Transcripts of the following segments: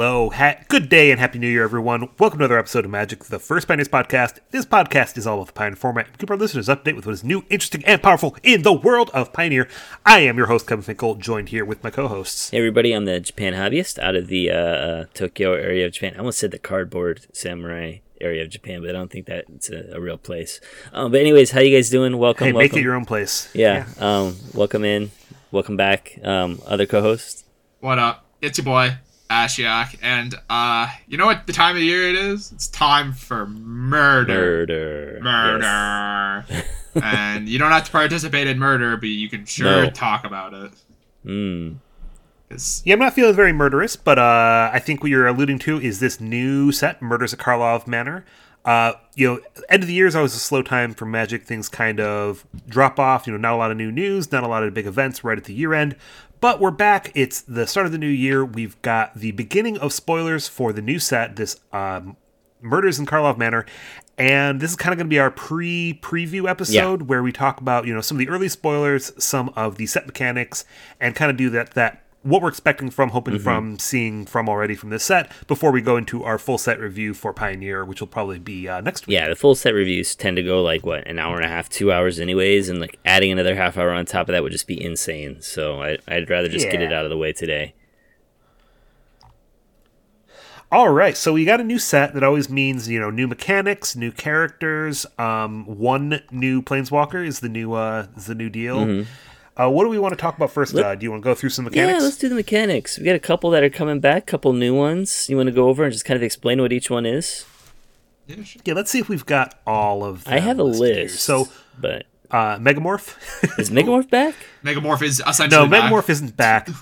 Hello, ha- good day, and happy New Year, everyone. Welcome to another episode of Magic, the First Pioneers podcast. This podcast is all about the Pioneer format. We keep our listeners up to date with what is new, interesting, and powerful in the world of Pioneer. I am your host, Kevin Finkel, joined here with my co-hosts. Hey everybody, I'm the Japan hobbyist out of the uh, uh, Tokyo area of Japan. I almost said the cardboard samurai area of Japan, but I don't think that's a, a real place. Um, but anyways, how you guys doing? Welcome. Hey, welcome. make it your own place. yeah. Um, welcome in. Welcome back. Um, other co-hosts. What up? It's your boy Ashiok, and uh, you know what the time of year it is? It's time for murder. Murder. Murder. Yes. and you don't have to participate in murder, but you can sure No. talk about it. Mm. 'Cause- Yeah, I'm not feeling very murderous, but uh, I think what you're alluding to is this new set, Murders at Karlov Manor. Uh, you know, end of the year is always a slow time for Magic. Things kind of drop off. You know, not a lot of new news, not a lot of big events right at the year end. But we're back. It's the start of the new year. We've got the beginning of spoilers for the new set, this um, Murders in Karlov Manor. And this is kind of going to be our pre preview episode where we talk about, you know, some of the early spoilers, some of the set mechanics, and kind of do that, that what we're expecting from, hoping from, seeing from already from this set before we go into our full set review for Pioneer, which will probably be uh, next week. Yeah, the full set reviews tend to go like what an hour and a half, two hours, anyways, and like adding another half hour on top of that would just be insane. So I, I'd rather just get it out of the way today. All right, so we got a new set that always means you know new mechanics, new characters. Um, one new planeswalker is the new uh is the new deal. Uh, what do we want to talk about first? uh, do you want to go through some mechanics? Yeah, let's do the mechanics. We got a couple that are coming back, a couple new ones. You want to go over and just kind of explain what each one is? yeah, let's see if we've got all of them. I have a listed here. list. So, but uh, Megamorph. is Megamorph back? Megamorph is essentially no, back. Megamorph isn't back.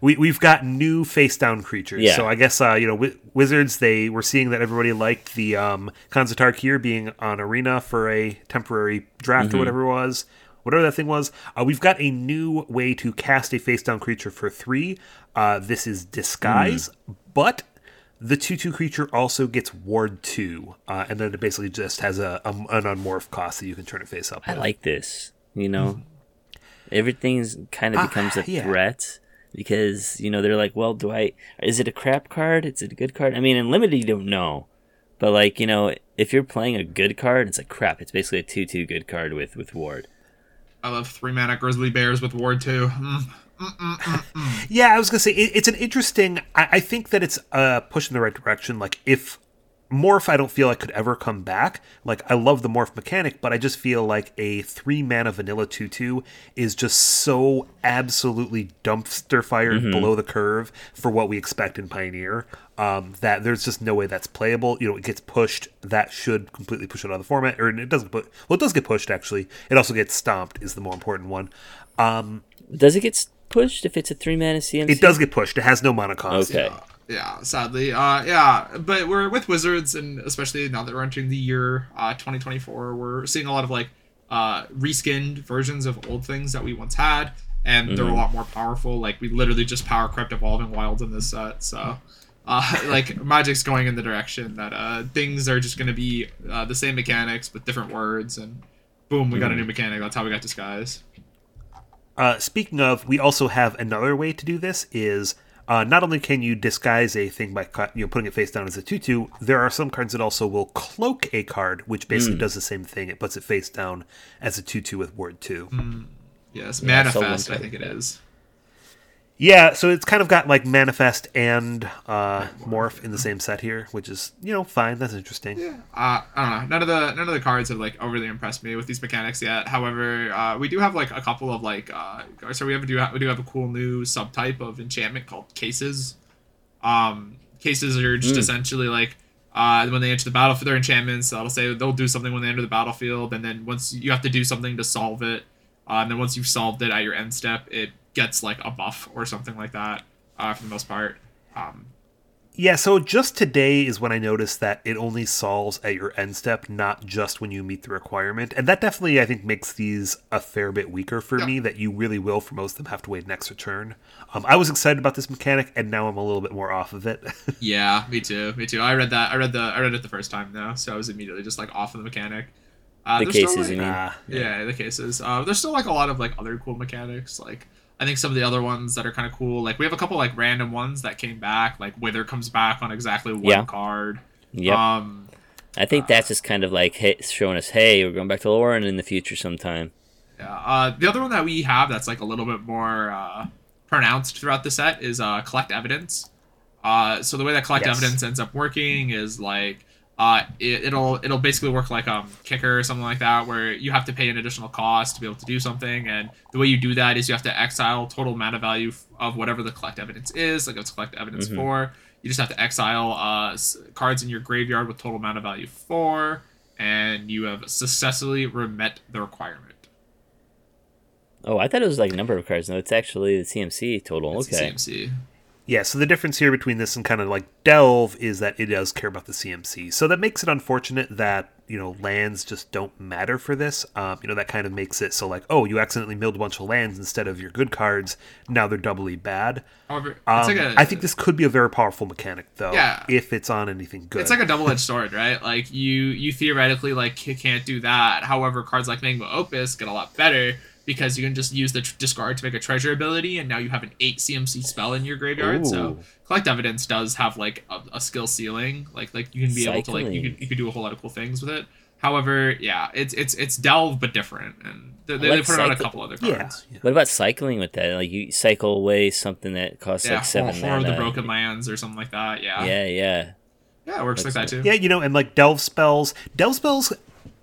We we've got new face down creatures. Yeah. So I guess uh, you know wi- wizards. They were seeing that everybody liked the um, Khans of Tarkir being on arena for a temporary draft Mm-hmm. or whatever it was. Whatever that thing was, uh, we've got a new way to cast a face down creature for three. Uh, this is disguise, Mm. but the two two creature also gets ward two, uh, and then it basically just has a, a an unmorph cost that you can turn it face up. I with. like this. You know, everything's kind of Ah, becomes a yeah. threat because you know they're like, well, do I? Is it a crap card? Is it a good card? I mean, in limited, you don't know, but like you know, if you're playing a good card, it's like crap. It's basically a two-two good card with with ward. I love three mana Grizzly Bears with Ward 2. Mm. Yeah, I was gonna say it, it's an interesting. I, I think that it's a push in the right direction. Like if morph, I don't feel like could ever come back. Like I love the morph mechanic, but I just feel like a three mana vanilla two two is just so absolutely dumpster fired below the curve for what we expect in Pioneer. Um, that there's just no way that's playable. You know, it gets pushed. That should completely push it out of the format, or it doesn't put. Well, it does get pushed actually. It also gets stomped. Is the more important one. Um, Does it get pushed if it's a three mana CMC? it does get pushed. It has no mana cost. Okay. Yeah, sadly. Uh, yeah, but we're with Wizards, and especially now that we're entering the year uh, 2024, we're seeing a lot of like uh, reskinned versions of old things that we once had, and they're a lot more powerful. Like we literally just power crept evolving wilds in this set, so. Uh, like magic's going in the direction that uh, things are just going to be uh, the same mechanics with different words and boom we got a new mechanic that's how we got disguise Uh, speaking of, we also have another way to do this. Is uh, not only can you disguise a thing by cut, you know putting it face down as a two-two, there are some cards that also will cloak a card, which basically does the same thing. It puts it face down as a two-two with ward two. yes Yeah, manifest i think it is Yeah, so it's kind of got like manifest and uh, morph in the same set here, which is you know fine. That's interesting. uh, I don't know. None of the none of the cards have like overly impressed me with these mechanics yet. However, uh, we do have like a couple of like uh, so we have do have, we do have a cool new subtype of enchantment called cases. Um, cases are just essentially like uh, when they enter the battlefield, their enchantments. That'll say they'll do something when they enter the battlefield, and then once you have to do something to solve it, uh, and then once you've solved it at your end step, it gets like a buff or something like that. Uh, for the most part. Um, Yeah, so just today is when I noticed that it only solves at your end step, not just when you meet the requirement. And that definitely, I think, makes these a fair bit weaker for Yeah. me, that you really will, for most of them, have to wait an extra turn. Um, I was excited about this mechanic, and now I'm a little bit more off of it. Yeah, me too. Me too. I read that. I read the. I read it the first time though, so I was immediately just like off of the mechanic. Uh, The there's still, cases, like- you mean? Ah, yeah. the cases. Uh, there's still like a lot of like other cool mechanics. Like I think some of the other ones that are kind of cool, like we have a couple like random ones that came back, like Wither comes back on exactly one Yeah. card. Yep. Um, I think that's just kind of like hey, showing us, hey, we're going back to Lorwyn in the future sometime. yeah. Uh, the other one that we have that's like a little bit more uh, pronounced throughout the set is uh, collect evidence. Uh, so the way that collect Yes. evidence ends up working is like uh, it, it'll it'll basically work like um kicker or something like that, where you have to pay an additional cost to be able to do something, and the way you do that is you have to exile total mana value of whatever the collect evidence is, like it's collect evidence Mhm. for. You just have to exile uh, s- cards in your graveyard with total mana value four, and you have successfully remet the requirement. Oh, I thought it was like number of cards. No, it's actually the CMC total. It's the okay. CMC. Yeah, so the difference here between this and kind of like Delve is that it does care about the CMC. So that makes it unfortunate that, you know, lands just don't matter for this. Um, you know, that kind of makes it so like, oh, you accidentally milled a bunch of lands instead of your good cards. Now they're doubly bad. However, Um, like a, I think this could be a very powerful mechanic, though, Yeah. if it's on anything good. it's like a double-edged sword, right? Like you you theoretically like can't do that. However, cards like Magma Opus get a lot better because you can just use the tr- discard to make a treasure ability, and now you have an eight CMC spell in your graveyard. So collect evidence does have like a, a skill ceiling, like like you can be able to like you can you could do a whole lot of cool things with it. However, yeah, it's it's it's delve but different, and they, they, like they put it on a couple other cards. yeah. What about cycling with that? Like you cycle away something that costs Yeah, like seven Horror of the. Broken Lands or something like that. Yeah, Yeah, yeah. yeah, it works like that too. Yeah, you know, and like delve spells, delve spells.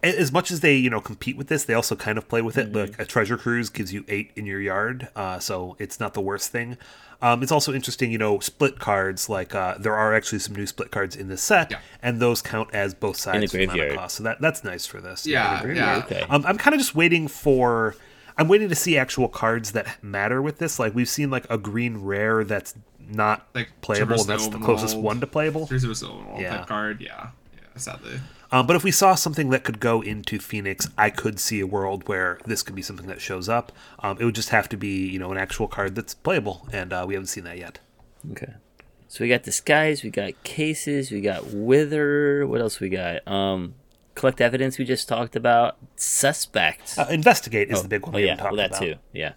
A- As much as they, you know, compete with this, they also kind of play with it. Like a treasure cruise gives you eight in your yard, uh, so it's not the worst thing. Um, it's also interesting, you know, split cards. Like uh, there are actually some new split cards in this set, Yeah. and those count as both sides of mana graveyard. cost. So that that's nice for this. Yeah, in yeah. Okay. Um, I'm kind of just waiting for. I'm waiting to see actual cards that matter with this. Like we've seen like a green rare that's not Like playable, and that's the the closest one to playable. Here's a silver Yeah. type card. Yeah, yeah, sadly. Um, but if we saw something that could go into Phoenix, I could see a world where this could be something that shows up. Um, it would just have to be, you know, an actual card that's playable, and uh, we haven't seen that yet. Okay. So we got disguise, we got cases, we got wither. What else we got? Um, collect evidence. We just talked about suspect. Uh, investigate is the big one. oh we yeah, haven't well talked that about. too. Yeah.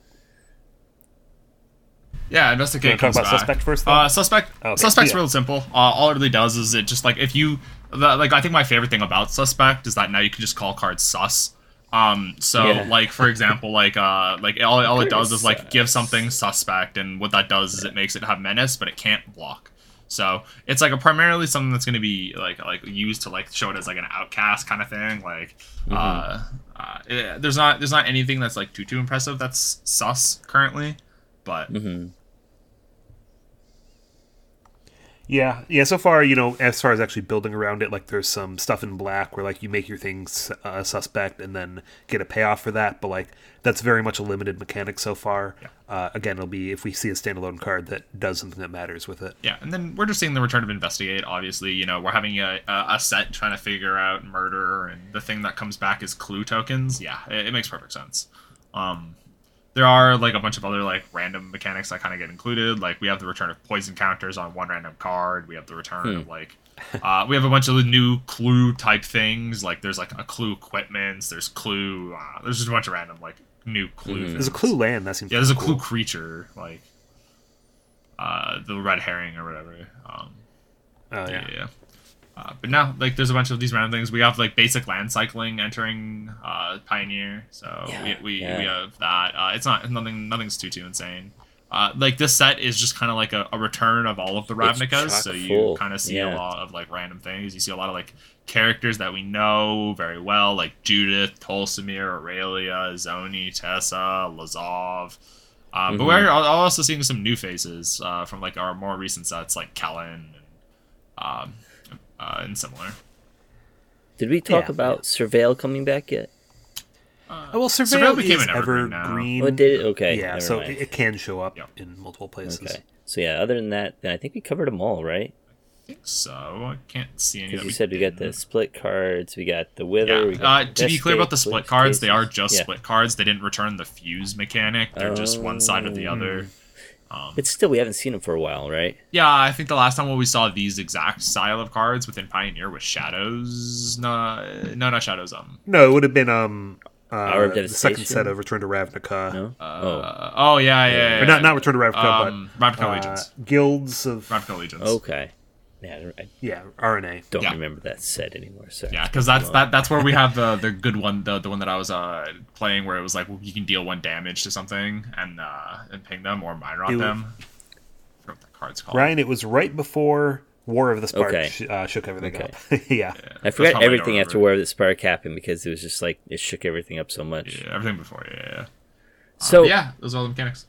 Yeah, investigate. talk about back. suspect first, though? Uh, suspect. Okay, Suspect's yeah. real simple. Uh, all it really does is it just like if you the, like I think my favorite thing about suspect is that now you can just call cards sus. Um, so Yeah. like for example, like uh, like all, all it does is like give something suspect, and what that does is it makes it have menace, but it can't block. So it's like a primarily something that's going to be like like used to like show it as like an outcast kind of thing. Like uh, uh, it- there's not there's not anything that's like too too impressive that's sus currently, but hmm Yeah, yeah. So far, you know, as far as actually building around it, like there's some stuff in black where like you make your things uh, suspect and then get a payoff for that. But like that's very much a limited mechanic so far. Uh, again, it'll be if we see a standalone card that does something that matters with it. Yeah, and then we're just seeing the return of investigate. Obviously, you know, we're having a, a, a set trying to figure out murder, and the thing that comes back is clue tokens. Yeah, it, it makes perfect sense. Um, there are like a bunch of other like random mechanics that kind of get included. Like we have the return of poison counters on one random card. We have the return Hmm. of like. Uh, we have a bunch of new clue type things. Like there's like a clue equipments. There's clue. Uh, there's just a bunch of random like new clue. Mhm. There's a clue land that seems. Yeah, there's a pretty clue creature like uh, the red herring or whatever. Um, Oh yeah. yeah. yeah. Uh, but now, like, there's a bunch of these random things. We have like basic land cycling entering uh, Pioneer, so Yeah, we, we, yeah. we have that. Uh, it's not nothing. Nothing's too too insane. Uh, like this set is just kind of like a, a return of all of the It's Ravnicas, so you kind of see yeah. a lot of like random things. You see a lot of like characters that we know very well, like Judith, Tolsimir, Aurelia, Zoni, Teysa, Lazav. Um, But Mhm. we're also seeing some new faces uh, from like our more recent sets, like Kellan and um, uh, and similar. Did we talk Yeah, about surveil coming back yet? Uh, Well, Surveil Surveil became is an evergreen now. evergreen. Oh, did it? Okay. yeah, never so mind. it, it can show up Yep. in multiple places. Okay. So yeah, other than that, then I think we covered them all, right? I think so. I can't see any. Because you we said we got the split cards, we got the wither. Yeah. We Uh, got to be clear about the split Clues, cards, they are just Yeah. split cards. They didn't return the fuse mechanic. They're just one side or the Oh. other. Um, But still, we haven't seen them for a while, right? yeah, I think the last time when we saw these exact style of cards within Pioneer was Shadows. No, no, not Shadows. Um, No, it would have been um Hour of the second set of Return to Ravnica. No. Uh, oh yeah, yeah, yeah. Or not not Return to Ravnica, Um, but Ravnica uh, Legions. Guilds of Ravnica Legions. Oh, okay. Yeah, I yeah RNA. don't Yeah. remember that set anymore. Sorry. Yeah, because that's that. That's where we have the the good one, the the one that I was uh playing, where it was like you can deal one damage to something and uh and ping them or minor on It- them. I what that card's called. Ryan, it was right before War of the Spark Okay. sh- uh, shook everything Okay. up. yeah. I forgot everything no after. War of the Spark happened because it was just like it shook everything up so much. Yeah, everything before. Yeah, yeah. So yeah, those are all the mechanics.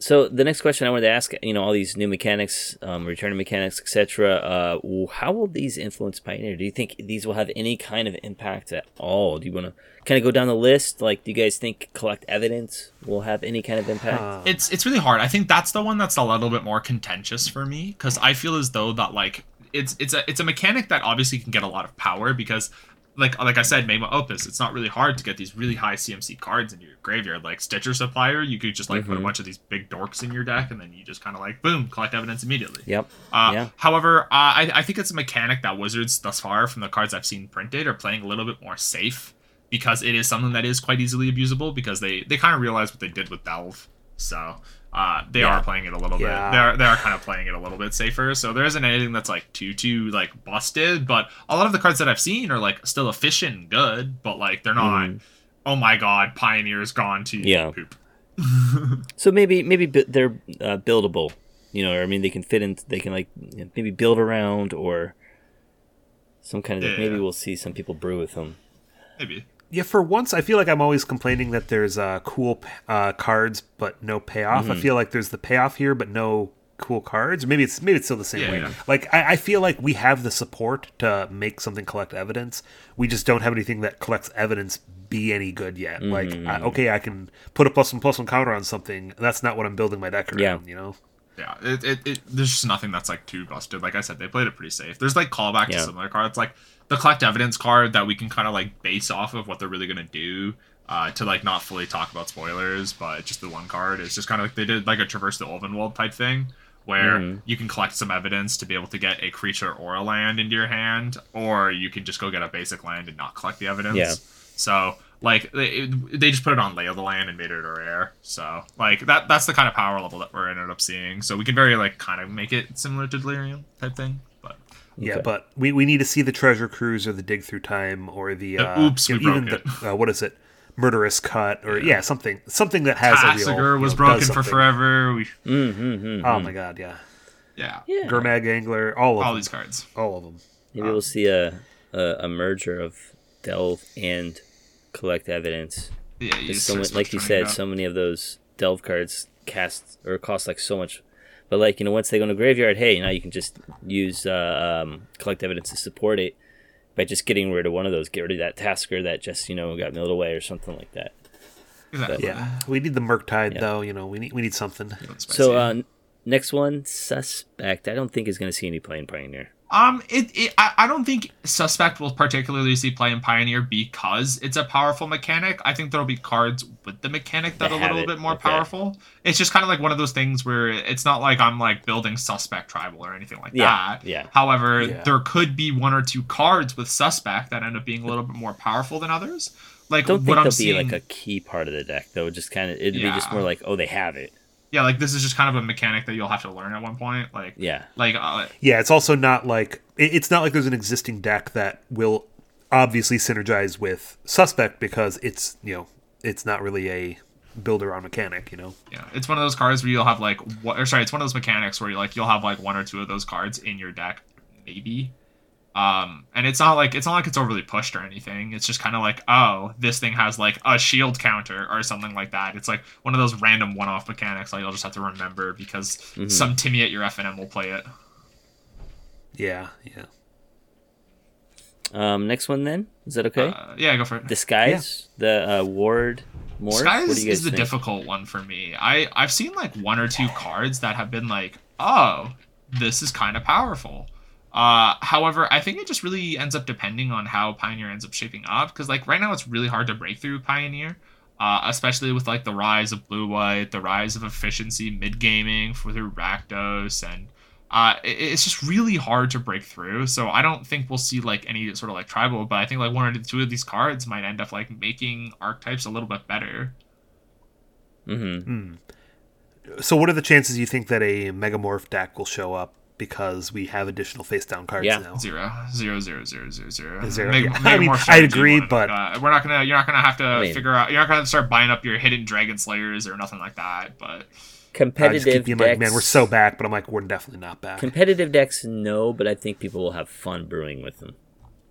So the next question I wanted to ask, you know, all these new mechanics, um, return mechanics, etc. Uh, how will these influence Pioneer? Do you think these will have any kind of impact at all? Do you want to kind of go down the list? Like, do you guys think collect evidence will have any kind of impact? It's it's really hard. I think that's the one that's a little bit more contentious for me because I feel as though that like it's it's a it's a mechanic that obviously can get a lot of power because like like I said, Magma Opus, it's not really hard to get these really high CMC cards into your graveyard. Like Stitcher Supplier, you could just like put a Mhm. bunch of these big dorks in your deck and then you just kind of like boom, collect evidence immediately. Yep. Uh, Yeah. However, uh, I, I think it's a mechanic that Wizards thus far, from the cards I've seen printed, are playing a little bit more safe because it is something that is quite easily abusable because they they kind of realize what they did with Delve, so uh, they Yeah. are playing it a little Yeah. bit. They are they are kind of playing it a little bit safer. So there isn't anything that's like too too like busted, but a lot of the cards that I've seen are like still efficient and good, but like they're not. Mhm. Oh my god, Pioneer's gone to Yeah. poop. So maybe maybe bu- they're uh, buildable. You know, I mean, they can fit in. They can like you know, maybe build around or some kind of. Yeah. Maybe we'll see some people brew with them. Maybe. Yeah, for once, I feel like I'm always complaining that there's uh, cool uh, cards but no payoff. Mm-hmm. I feel like there's the payoff here but no cool cards. Maybe it's maybe it's still the same Yeah, way. yeah. Like I, I feel like we have the support to make something collect evidence. We just don't have anything that collects evidence be any good yet. Like Mm-hmm. I, okay, I can put a plus one plus one counter on something. That's not what I'm building my deck around. Yeah. You know. Yeah, it, it, it there's just nothing that's like too busted. Like I said, they played it pretty safe. There's like callback Yeah. to similar cards, like the collect evidence card that we can kind of like base off of what they're really gonna do. Uh, to like not fully talk about spoilers, but just the one card is just kind of like they did like a traverse the Ulvenwald type thing, where Mhm. you can collect some evidence to be able to get a creature or a land into your hand, or you can just go get a basic land and not collect the evidence. Yeah. So like they, they just put it on lay of the land and made it a rare. So like that that's the kind of power level that we're ended up seeing. So we can very like kind of make it similar to Delirium type thing. But Yeah, Okay. but we, we need to see the treasure cruise or the dig through time or the The uh, oops, you we know, even broke the uh, what is it murderous cut or yeah, something something that has a real Tasigur you was know, broken does for forever. We Mm-hmm. Oh my god, yeah, yeah. Yeah. Gurmag Angler, all of All them, these cards. all of them. Maybe we'll see a, a a merger of delve and collect evidence. Yeah, you so start many, like you said, it up. so many of those delve cards cast or cost like so much. But like you know, once they go to graveyard, hey, now you can just use uh, um, collect evidence to support it by just getting rid of one of those. Get rid of that Tasigur that just you know got milled away or something like that. Exactly. Yeah, we need the Murktide Yeah. though. You know, we need we need something. So uh, next one, suspect. I don't think is going to see any play in Pioneer. Um, it, it I, I don't think suspect will particularly see play in Pioneer because it's a powerful mechanic. I think there'll be cards with the mechanic that That are a little it, bit more okay. powerful. It's just kind of like one of those things where it's not like I'm like building suspect tribal or anything like Yeah, that. yeah. However, Yeah. there could be one or two cards with suspect that end up being a little bit more powerful than others. Like Don't think what they'll I'm be seeing, like a key part of the deck though. Just kind of it'd be just more like oh they have it. Yeah, like this is just kind of a mechanic that you'll have to learn at one point. Like Yeah. like uh, Yeah, it's also not like it's not like there's an existing deck that will obviously synergize with Suspect because it's you know it's not really a builder on mechanic. You know. Yeah, it's one of those cards where you'll have like what or sorry, it's one of those mechanics where you like you'll have like one or two of those cards in your deck, maybe. Um, and it's not like it's not like it's overly pushed or anything. It's just kind of like, oh, this thing has like a shield counter or something like that. It's like one of those random one-off mechanics that you'll just have to remember because some Timmy at your FNM will play it. Yeah, yeah. Um, next one then is that okay? Uh, yeah, go for it. Disguise the uh, ward more. Disguise what do you guys is the think? difficult one for me. I I've seen like one or two cards that have been like, oh, this is kind of powerful. Uh, however, I think it just really ends up depending on how Pioneer ends up shaping up. Because like right now, it's really hard to break through Pioneer, uh, especially with like the rise of blue white, the rise of efficiency mid gaming for through Rakdos, and uh, it, it's just really hard to break through. So I don't think we'll see like any sort of like tribal, but I think like one or two of these cards might end up like making archetypes a little bit better. Mm-hmm. So, what are the chances you think that a Megamorph deck will show up because we have additional face down cards Yeah. now? Zero, zero, zero, zero, zero, zero. Zero, Meg- yeah. I mean, Megamorph I'd agree, won't, but- uh, we're not gonna. You're not gonna have to I mean- figure out. You're not gonna start buying up your hidden dragon slayers or nothing like that. But Competitive keep decks. like, man, we're so back, but I'm like, we're definitely not back. competitive decks, no, but I think people will have fun brewing with them.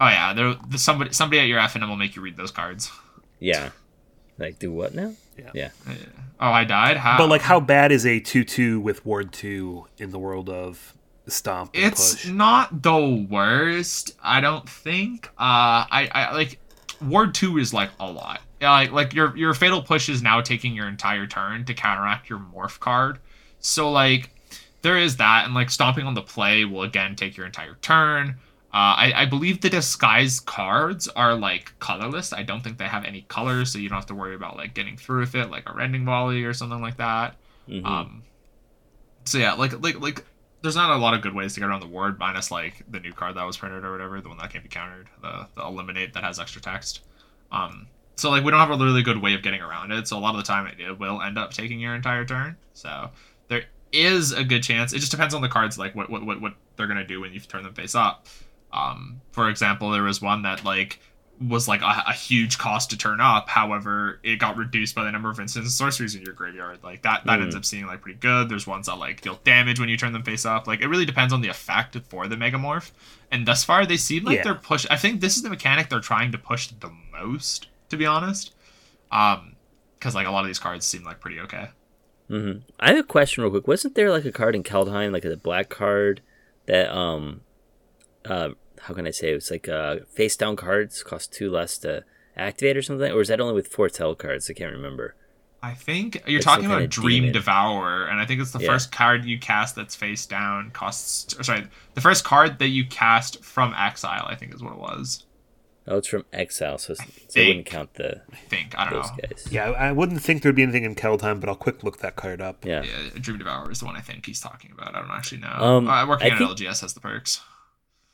oh yeah, there. the- Somebody, somebody at your FNM will make you read those cards. Yeah. Like do what now? Yeah. Yeah. Oh, I died. How? But like, how bad is a two-two with Ward two in the world of Stomp? It's push? not the worst i don't think uh i i like ward 2 is like a lot yeah like like your your fatal push is now taking your entire turn to counteract your morph card so like there is that and like stomping on the play will again take your entire turn uh, I, I believe the disguise cards are like colorless. I don't think they have any colors, so you don't have to worry about like getting through with it, like a rending volley or something like that. Mhm. Um, so yeah, like like like, there's not a lot of good ways to get around the ward, minus like the new card that was printed or whatever, the one that can't be countered, the the eliminate that has extra text. Um, so like we don't have a really good way of getting around it. So a lot of the time it, it will end up taking your entire turn. So there is a good chance. It just depends on the cards, like what what what, what they're gonna do when you turn them face up. Um, for example, there was one that like was like a, a huge cost to turn up. However, it got reduced by the number of instants and sorceries in your graveyard. Like that, that Mm. ends up seeing like pretty good. There's ones that like deal damage when you turn them face up. Like it really depends on the effect for the Megamorph. And thus far, they seem like Yeah. they're push. I think this is the mechanic they're trying to push the most, to be honest. Um, because like a lot of these cards seem like pretty okay. hmm I have a question real quick. Wasn't there like a card in Kaldheim, like a black card that um uh how can I say it was like uh face down cards cost two less to activate or something? Or is that only with foretell cards? I can't remember. I think you're It's talking about Dream demon. Devourer, and I think it's the Yeah. first card you cast that's face down costs. Or sorry, the first card that you cast from exile. I think is what it was. Oh, it's from Exile, so, so I think- wouldn't count the I think I don't those know. guys. Yeah, I I wouldn't think there'd be anything in Kaldheim, but I'll quick look that card up. Yeah. Yeah, Dream Devourer is the one I think he's talking about. I don't actually know. Um, uh, working I on think- LGS has the perks.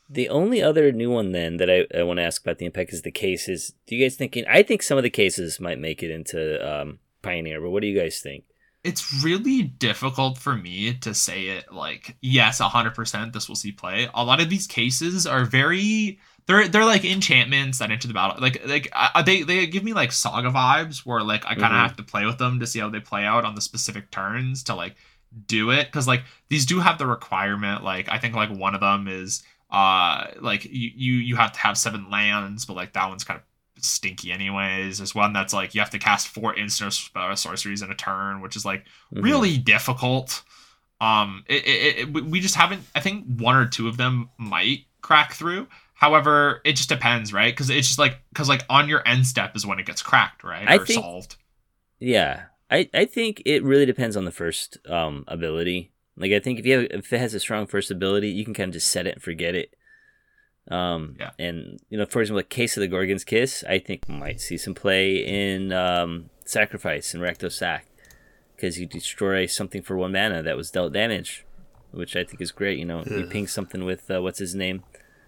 The only other new one then that I, I want to ask about the impact is the cases. Do you guys think? I think some of the cases might make it into um, Pioneer, but what do you guys think? It's really difficult for me to say it like yes, hundred percent. This will see play. A lot of these cases are very. They're they're like enchantments that enter the battle. Like like I, they they give me like saga vibes where like I kind of Mhm. have to play with them to see how they play out on the specific turns to like do it because like these do have the requirement. Like I think like one of them is uh like you you you have to have seven lands, but like that one's kind of stinky anyways. There's one that's like you have to cast four instant sorceries in a turn, which is like Mhm. really difficult. Um, it, it, it, we- we just haven't. I think one or two of them might crack through. However, it just depends, right? Because it's just like because like on your end step is when it gets cracked, right? I or think- solved. Yeah, I, I think it really depends on the first um, ability. Like I think if you have, if it has a strong first ability, you can kind of just set it and forget it. Um, Yeah. And you know, for example, like Case of the Gorgon's Kiss, I think might see some play in um, Sacrifice and Rakdos Sac because you destroy something for one mana that was dealt damage, which I think is great. You know, you ping something with uh, what's his name,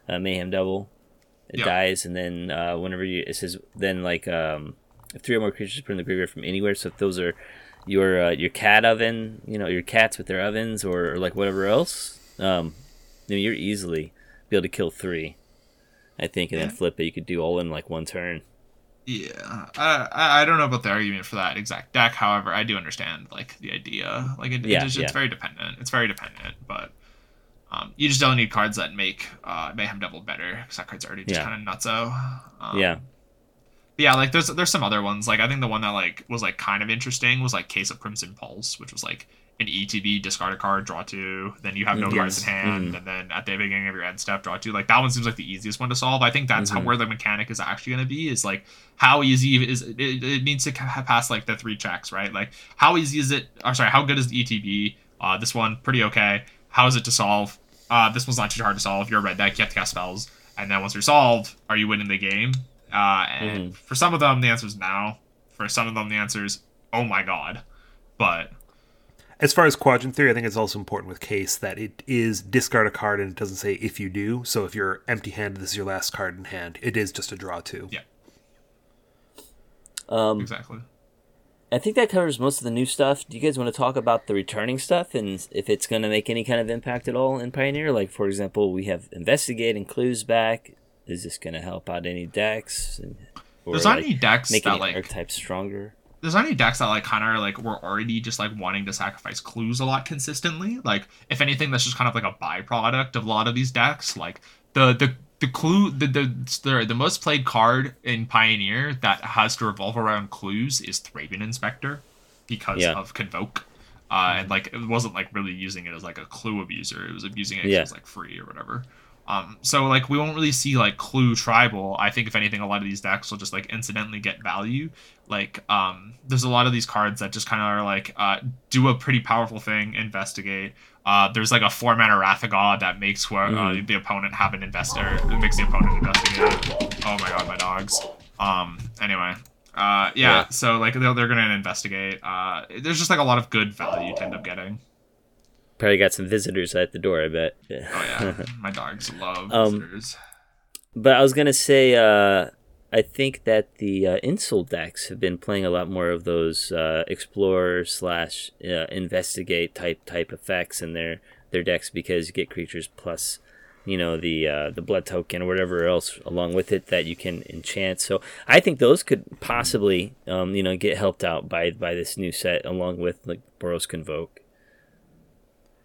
uh, Mayhem Devil. It Yeah. dies, and then uh, whenever you it says then like um, if three or more creatures put in the graveyard from anywhere. So if those are your uh, your cat oven, you know, your cats with their ovens, or, or like whatever else, um, you're easily be able to kill three. I think, and Yeah. then flip it. You could do all in like one turn. Yeah, I, I don't know about the argument for that exact deck. However, I do understand like the idea. Like it, Yeah, it just, yeah. it's very dependent. It's very dependent, but um, you just don't need cards that make uh, Mayhem Devil better because that card's already just kind of nutso. Um, yeah, yeah, like there's there's some other ones. Like I think the one that like was like kind of interesting was like Case of Crimson Pulse, which was like an ETB discard a card, draw two, then you have no Mm, cards in hand, Mhm. and then at the beginning of your end step, draw two. Like that one seems like the easiest one to solve. I think that's how Mhm. where the mechanic is actually going to be. Is like how easy is it, it needs to pass like the three checks, right? Like how easy is it? Or sorry, how good is the ETB? Uh, this one pretty okay. How is it to solve? Uh, this one's not too hard to solve. You're a red deck, you have to cast spells, and then once you're solved, are you winning the game? Uh, and Mhm. for some of them, the answer is no. For some of them, the answer is oh my god. But As far as quadrant theory, I think it's also important with case that it is discard a card and it doesn't say if you do. So if you're empty handed, this is your last card in hand. It is just a draw two. Yeah, Um, exactly. I think that covers most of the new stuff. Do you guys want to talk about the returning stuff and if it's going to make any kind of impact at all in Pioneer? Like, for example, we have Investigate and Clues back. Is this going to help out any decks? And, or, There's not like, any decks make that like archetypes stronger? there's not any decks that like kind of like we're already just like wanting to sacrifice clues a lot consistently. Like if anything, that's just kind of like a byproduct of a lot of these decks. Like the the the clue the the the, the most played card in Pioneer that has to revolve around clues is Thraben Inspector because Yeah. of Convoke. Uh, and like it wasn't like really using it as like a clue abuser. It was abusing it Yeah. was like free or whatever. Um, so like we won't really see like clue tribal. I think if anything, a lot of these decks will just like incidentally get value. Like um, there's a lot of these cards that just kind of are like uh, do a pretty powerful thing, investigate. Uh, there's like a four mana of that makes where uh, Mhm. the opponent have an investor. Makes the opponent investigate. Oh my god, my dogs. Um. Anyway. Uh. Yeah. Yeah. So like they're, they're gonna investigate. Uh. There's just like a lot of good value to end up getting. Probably got some visitors at the door, I bet. Oh yeah. my dogs love Um, visitors. But I was gonna say, uh, I think that the uh, insult decks have been playing a lot more of those uh, explore slash uh, investigate type type effects in their their decks because you get creatures plus, you know, the uh, the blood token or whatever else along with it that you can enchant. So I think those could possibly, um, you know, get helped out by by this new set along with like Boros Convoke.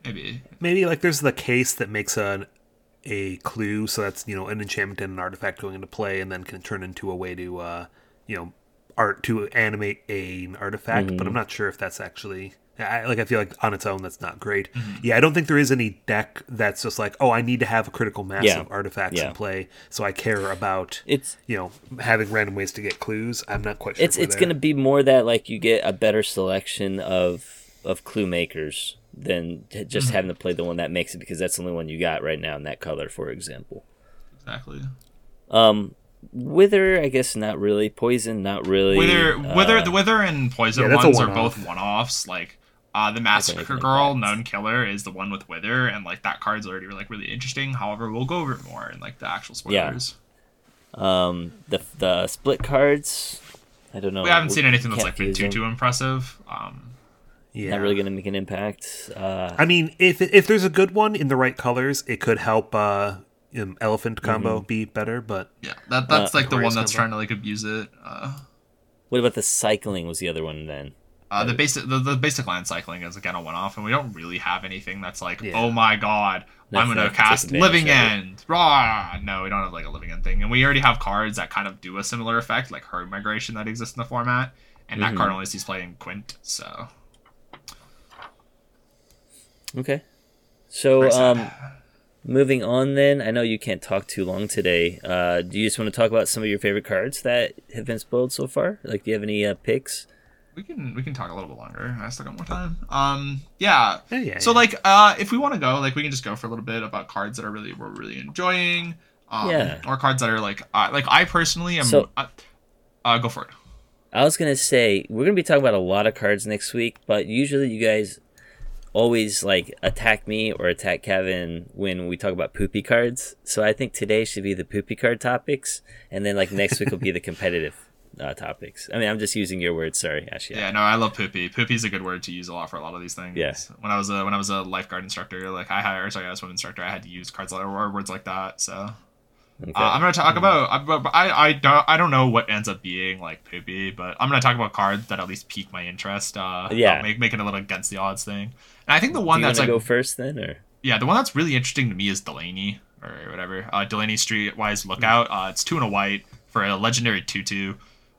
Maybe. Maybe like there's the case that makes an a clue, so that's you know an enchantment and an artifact going into play, and then can turn into a way to uh, you know art to animate a, an artifact. But I'm not sure if that's actually. I, like I feel like on its own that's not great. Yeah, I don't think there is any deck that's just like, oh, I need to have a critical mass Yeah. of artifacts Yeah. in play, so I care about It's you know having random ways to get clues. I'm not quite sure. it's it's gonna be more that like you get a better selection of of clue makers than just Mm-hmm. having to play the one that makes it because that's the only one you got right now in that color, for example. Exactly. Um, wither, I guess not really. Poison, not really. Wither, Uh, wither, the wither and poison Yeah, ones are one-off. both one-offs. Like, uh, the massacre anything like girl, known killer, is the one with wither, and like that card's already like really interesting. However, we'll go over it more in like the actual Yeah. spoilers. um the the split cards. I don't know. We haven't seen anything that's like been too too impressive. Um, yeah. Not really gonna make an impact. Uh, I mean, if if there's a good one in the right colors, it could help uh, um, elephant combo Mm-hmm. be better. But yeah, that that's Uh, like the one that's combo. trying to like abuse it. Uh, what about the cycling? Was the other one then? uh, the basic the, the basic land cycling is again a one-off, and we don't really have anything that's like, Yeah. oh my god, I'm gonna that cast Living. End. Rah! No, we don't have like a Living End thing, and we already have cards that kind of do a similar effect, like Herd Migration that exists in the format, and that Mhm. card only sees play in Quint. So Okay. So um, moving on then. I know you can't talk too long today. Uh, do you just want to talk about some of your favorite cards that have been spoiled so far? Like, do you have any uh, picks? we can we can talk a little bit longer. I still got more time. Um, yeah. yeah, yeah, So yeah. like, uh, if we want to go, like, we can just go for a little bit about cards that are really we're really enjoying. Um, Yeah. Or cards that are like, uh, like I personally am. So- uh, uh, go for it. I was gonna say we're gonna be talking about a lot of cards next week, but usually you guys always like attack me or attack Kevin when we talk about poopy cards. So I think today should be the poopy card topics, and then like next week will be the competitive uh, topics. I mean, I'm just using your words. Sorry, Ashley. Yeah, no, I love poopy. Poopy is a good word to use a lot for a lot of these things. Yeah. When I was a when I was a lifeguard instructor, like I had, sorry, I was an instructor, I had to use cards like, or words like that. So Okay. uh, I'm gonna talk about. I'm- I I don't I don't know what ends up being like poopy, but I'm gonna talk about cards that at least pique my interest. Uh, Yeah. about make, making a little against the odds thing. And I think the one that's like go first then, or yeah, the one that's really interesting to me is Delaney or whatever. Uh, Delaney Streetwise Lookout. Uh, it's two and a white for a legendary two-two.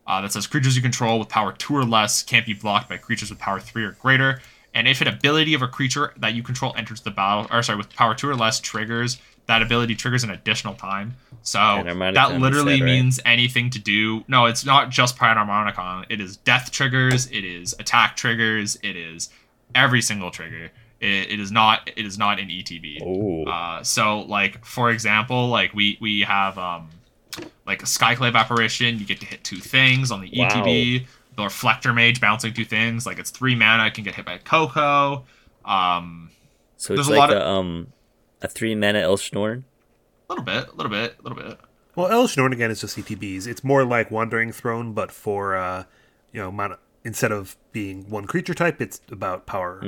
Uh, that says creatures you control with power two or less can't be blocked by creatures with power three or greater. And if an ability of a creature that you control enters the battle, or sorry, with power two or less triggers, that ability triggers an additional time. So that literally said, right? means anything to do. No, it's not just Panharmonicon. It is death triggers. It is attack triggers. It is every single trigger. It, it is not. It is not an ETB. oh, Uh, so like for example, like we we have um like a Skyclave apparition. You get to hit two things on the Wow. ETB. the Reflector Mage bouncing two things. Like it's three mana, it can get hit by Coco. Um, So There's it's a like lot a um a three mana Elesh Norn. a little bit, a little bit, a little bit. Well, Elesh Norn again is just ETBs. It's more like Wandering Throne, but for uh, you know, mono- instead of being one creature type, it's about power.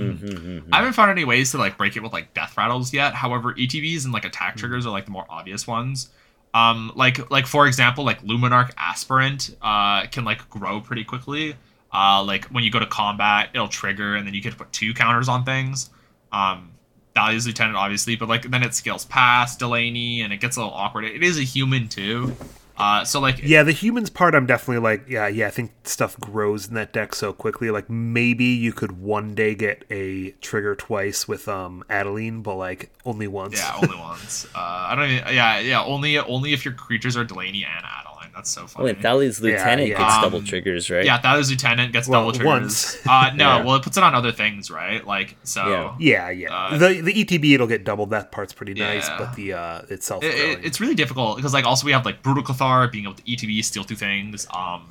I haven't found any ways to like break it with like death rattles yet. However, ETBs and like attack triggers are like the more obvious ones. Um, like like for example, like Luminarch Aspirant uh can like grow pretty quickly. Uh, like when you go to combat, it'll trigger, and then you get to put two counters on things. Um, Thalia's Lieutenant, obviously, but like then it scales past Delaney, and it gets a little awkward. It is a human too. Uh, so like Yeah, the humans part, I'm definitely like, yeah, yeah. I think stuff grows in that deck so quickly. Like maybe you could one day get a trigger twice with um Adeline, but like only once. Yeah, only once. Uh, I don't even. Yeah, yeah. Only only if your creatures are Delaney and Adeline. That's so funny. and Thalia's lieutenant yeah. gets Um, double triggers, right? Yeah, Thalia's lieutenant gets Well, double triggers. once. Uh, no, Yeah. well, it puts it on other things, right? Like so. Yeah. yeah, yeah. Uh, the the ETB it'll get doubled. That part's pretty nice, Yeah. but the uh itself. It, it- it's really difficult because like also we have like brutal Cathar being able to ETB steal two things. Um,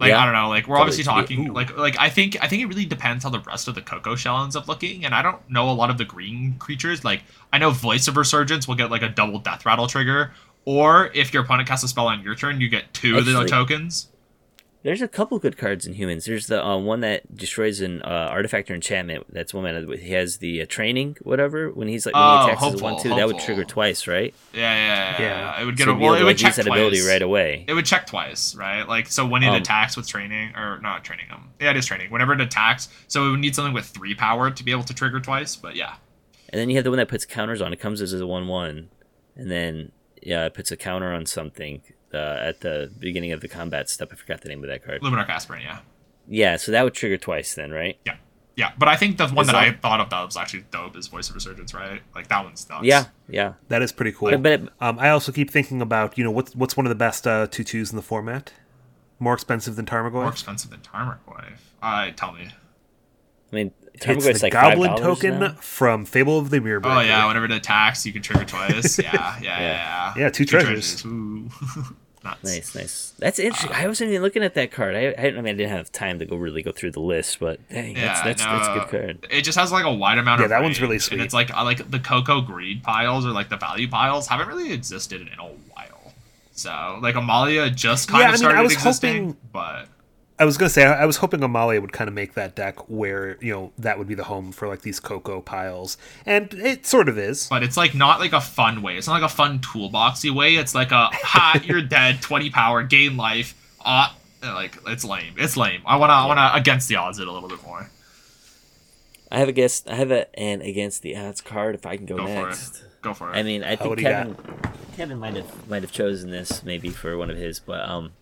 like Yeah. I don't know, like we're Double obviously talking Ooh. like like I think I think it really depends how the rest of the Coco shell ends up looking, and I don't know a lot of the green creatures. Like I know Voice of Resurgence will get like a double Death Rattle trigger, or if your opponent casts a spell on your turn, you get two of the tokens. There's a couple good cards in humans. There's the uh, one that destroys an uh, artifact or enchantment. That's one mana. He has the uh, training, whatever. When he's like when Oh, he attacks as hopeful, one two, that would trigger twice, right? Yeah, yeah, yeah. Yeah. yeah. It would get So a you'd well. It would check use that ability twice. right away. It would check twice, right? Like so when it Um, attacks with training or not training um yeah it is training. Whenever it attacks, so it would need something with three power to be able to trigger twice. But yeah, And then you have the one that puts counters on. It comes as a one one, and then yeah, it puts a counter on something uh, at the beginning of the combat step. I forgot the name of that card. Luminarch Aspirant, yeah, Yeah, so that would trigger twice then, right? yeah, yeah. But I think the one Is that I thought of that was actually dope is Voice of Resurgence, right? Like that one's nuts. Yeah, yeah. that is pretty cool. But, but it, Um, I also keep thinking about you know what's what's one of the best uh, two twos in the format. More expensive than Tarmogoyf? more expensive than Tarmogoyf. Uh, tell me. I mean, It's the like Goblin $5 token now. from Fable of the Mirror Oh yeah, whenever it attacks, you can trigger twice. yeah, yeah, yeah, yeah. Yeah, two treasures. Ooh. Nuts. Nice, nice. That's interesting. I wasn't even looking at that card. I, I, I mean, I didn't have time to go really go through the list, but dang, that's Yeah, that's, no, that's a good card. It just has like a wide amount Yeah, of that one's really sweet. And it's like uh, like the Coco greed piles or like the value piles haven't really existed in a while. So like Amalia just kind Yeah, of I mean, started I was existing, hoping- but I was gonna say I I was hoping Amalia would kind of make that deck where you know that would be the home for like these cocoa piles, and it sort of is. but it's like not like a fun way. It's not like a fun toolboxy way. It's like a ha, you're dead, twenty power, gain life. Uh like it's lame. It's lame. I wanna I wanna against the odds it a little bit more. I have a guess. I have a an against the odds card. If I can go, Go for next. it. Go for it. I mean, I what think Kevin Kevin might have might have chosen this maybe for one of his, but um,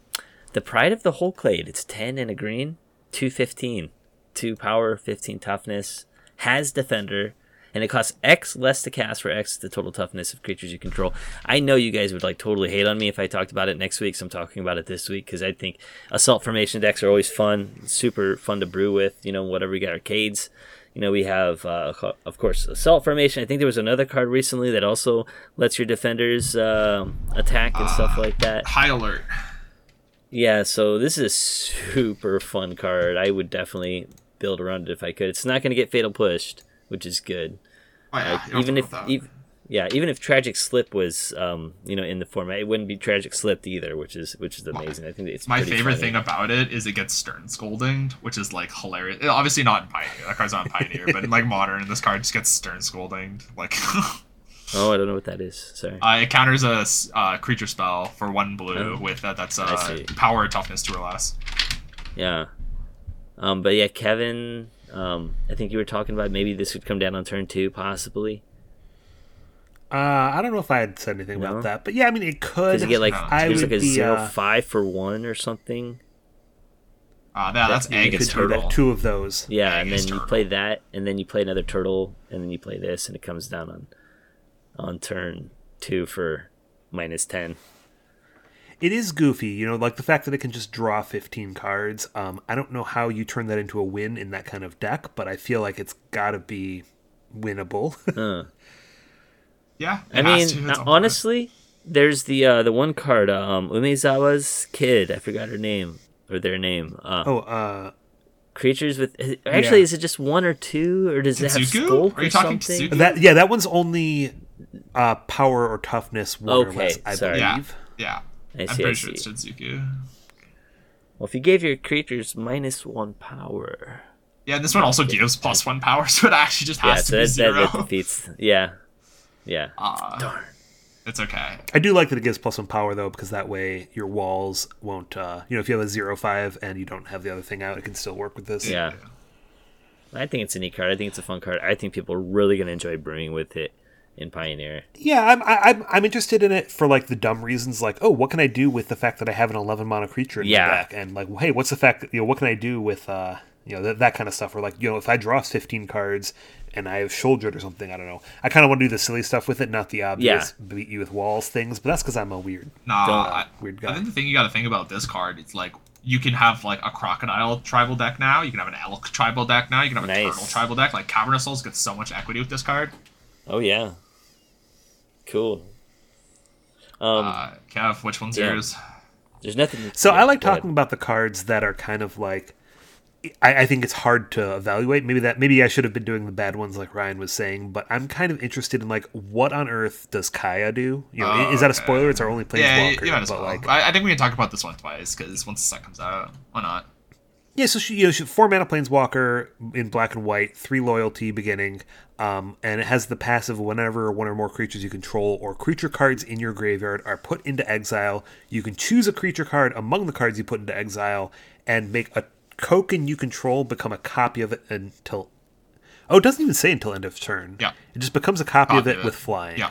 the Pride of the Hull Clade. It's ten and a green, two fifteen, two power, fifteen toughness, has defender, and it costs X less to cast for X the total toughness of creatures you control. I know you guys would like totally hate on me if I talked about it next week, so I'm talking about it this week because I think assault formation decks are always fun, super fun to brew with. You know, whatever we got arcades. You know, we have, uh, of course, Assault Formation. I think there was another card recently that also lets your defenders um attack and stuff like that. High alert. Yeah, so this is a super fun card. I would definitely build around it if I could. It's not going to get Fatal Pushed, which is good. Oh yeah, Like, even if, to worry about ev- yeah, even if Tragic Slip was, um, you know, in the format, it wouldn't be Tragic Slipped either, which is which is amazing. I think it's My favorite funny. thing about it is it gets stern scolding, which is like hilarious. Obviously not in Pioneer. That card's not in Pioneer, but in like modern, this card just gets stern scolding. Like Oh, I don't know what that is. Sorry. uh, it counters a uh, creature spell for one blue Oh. with uh, that's I uh, power toughness two or less. Yeah. Um, but yeah, Kevin, um, I think you were talking about maybe this would come down on turn two, possibly. Uh, I don't know if I had said anything No? about that, but yeah, I mean it could. Does it get like No. I there's would like a be, zero uh, five for one or something? Uh, yeah, that's That's- egg you could could turtle. that. Two of those. Yeah, Egg and is then you turtle. play that, and then you play another turtle, and then you play this, and it comes down on on turn two for minus ten. It is goofy, you know, like the fact that it can just draw 15 cards. Um, I don't know how you turn that into a win in that kind of deck, but I feel like it's got to be winnable. Uh. Yeah, I mean, to at honestly, there's the uh, the one card, um, Umezawa's kid. I forgot her name. or their name. Uh, Oh, uh, creatures with actually Yeah. is it just one or two or does it have Tetsuko? skulk Are you or talking something? That yeah, that one's only uh, power or toughness one or Okay, less, I sorry. believe. Yeah, yeah. I I'm see, I pretty sure see. it's Shinsuku. Well, if you gave your creatures minus one power, Yeah, and this one also gives plus one power, so it actually just yeah, has so to be that, that, zero. that defeats. Yeah, yeah. Uh, Darn. it's okay. I do like that it gives plus one power though, because that way your walls won't. Uh, you know, if you have a zero five and you don't have the other thing out, it can still work with this. Yeah. I think it's a neat card. I think it's a fun card. I think people are really going to enjoy brewing with it in Pioneer. Yeah, I'm I, I'm I'm interested in it for like the dumb reasons, like oh, what can I do with the fact that I have an 11 mana creature in Yeah. my deck, and like hey, what's the fact that you know what can I do with uh you know that, that kind of stuff, or like you know if I draw 15 cards and I have Shouldered or something, I don't know. I kind of want to do the silly stuff with it, not the obvious beat you with walls things, but that's because I'm a weird. Nah, Don't- I, weird I think the thing you got to think about this card it's like you can have like a crocodile tribal deck now. You can have an elk tribal deck now. You can have a Nice. turtle tribal deck. Like Cavern of Souls gets so much equity with this card. Oh yeah. Cool. Um, uh, Kev, which one's yeah. yours? there's nothing. So I like go ahead. talking about the cards that are kind of like. I, I think it's hard to evaluate. Maybe that maybe I should have been doing the bad ones like Ryan was saying, but I'm kind of interested in like what on earth does Kaya do? You know, Oh, is that a okay. spoiler? It's our only planeswalker. Yeah, you, you might as well. like, I, I think we can talk about this one twice because once the set comes out, why not? Yeah, so she, you know, she, four mana planeswalker in black and white, three loyalty beginning, um, and it has the passive whenever one or more creatures you control or creature cards in your graveyard are put into exile, you can choose a creature card among the cards you put into exile and make a token you control become a copy of it until. Oh, it doesn't even say until end of turn. Yeah. It just becomes a copy, of Copy it with flying. Yeah.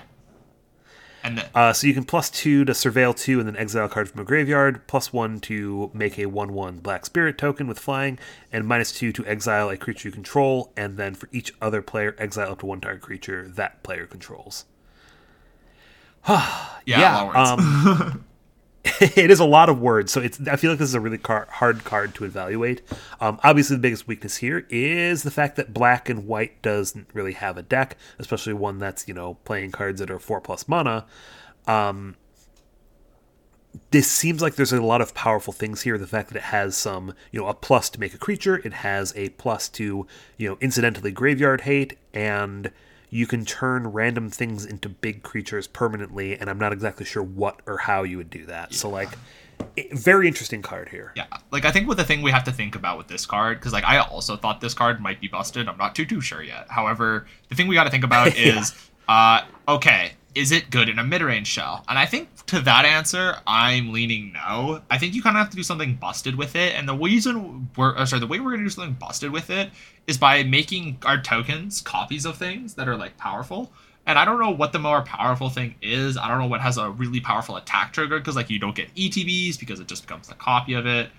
And then, Uh, so you can plus two to surveil two and then exile a card from a graveyard, plus one to make a one one black spirit token with flying, and minus two to exile a creature you control, and then for each other player, exile up to one target creature that player controls. yeah, yeah, a lot of words. um, it is a lot of words, so it's. I feel like this is a really car- hard card to evaluate. Um, obviously, the biggest weakness here is the fact that black and white doesn't really have a deck, especially one that's you know playing cards that are four plus mana. Um, this seems like there's a lot of powerful things here. The fact that it has some, you know, a plus to make a creature, it has a plus to, you know, incidentally graveyard hate, and you can turn random things into big creatures permanently. And I'm not exactly sure what or how you would do that. So, like, very interesting card here. Yeah, like I think with the thing we have to think about with this card, because like I also thought this card might be busted. I'm not too too sure yet. However, the thing we got to think about is, uh, okay, is it good in a mid range shell? And I think to that answer, I'm leaning no. I think you kind of have to do something busted with it, and the reason we're sorry, the way we're gonna do something busted with it is by making our tokens copies of things that are like powerful. And I don't know what the more powerful thing is. I don't know what has a really powerful attack trigger because like you don't get ETBs because it just becomes a copy of it.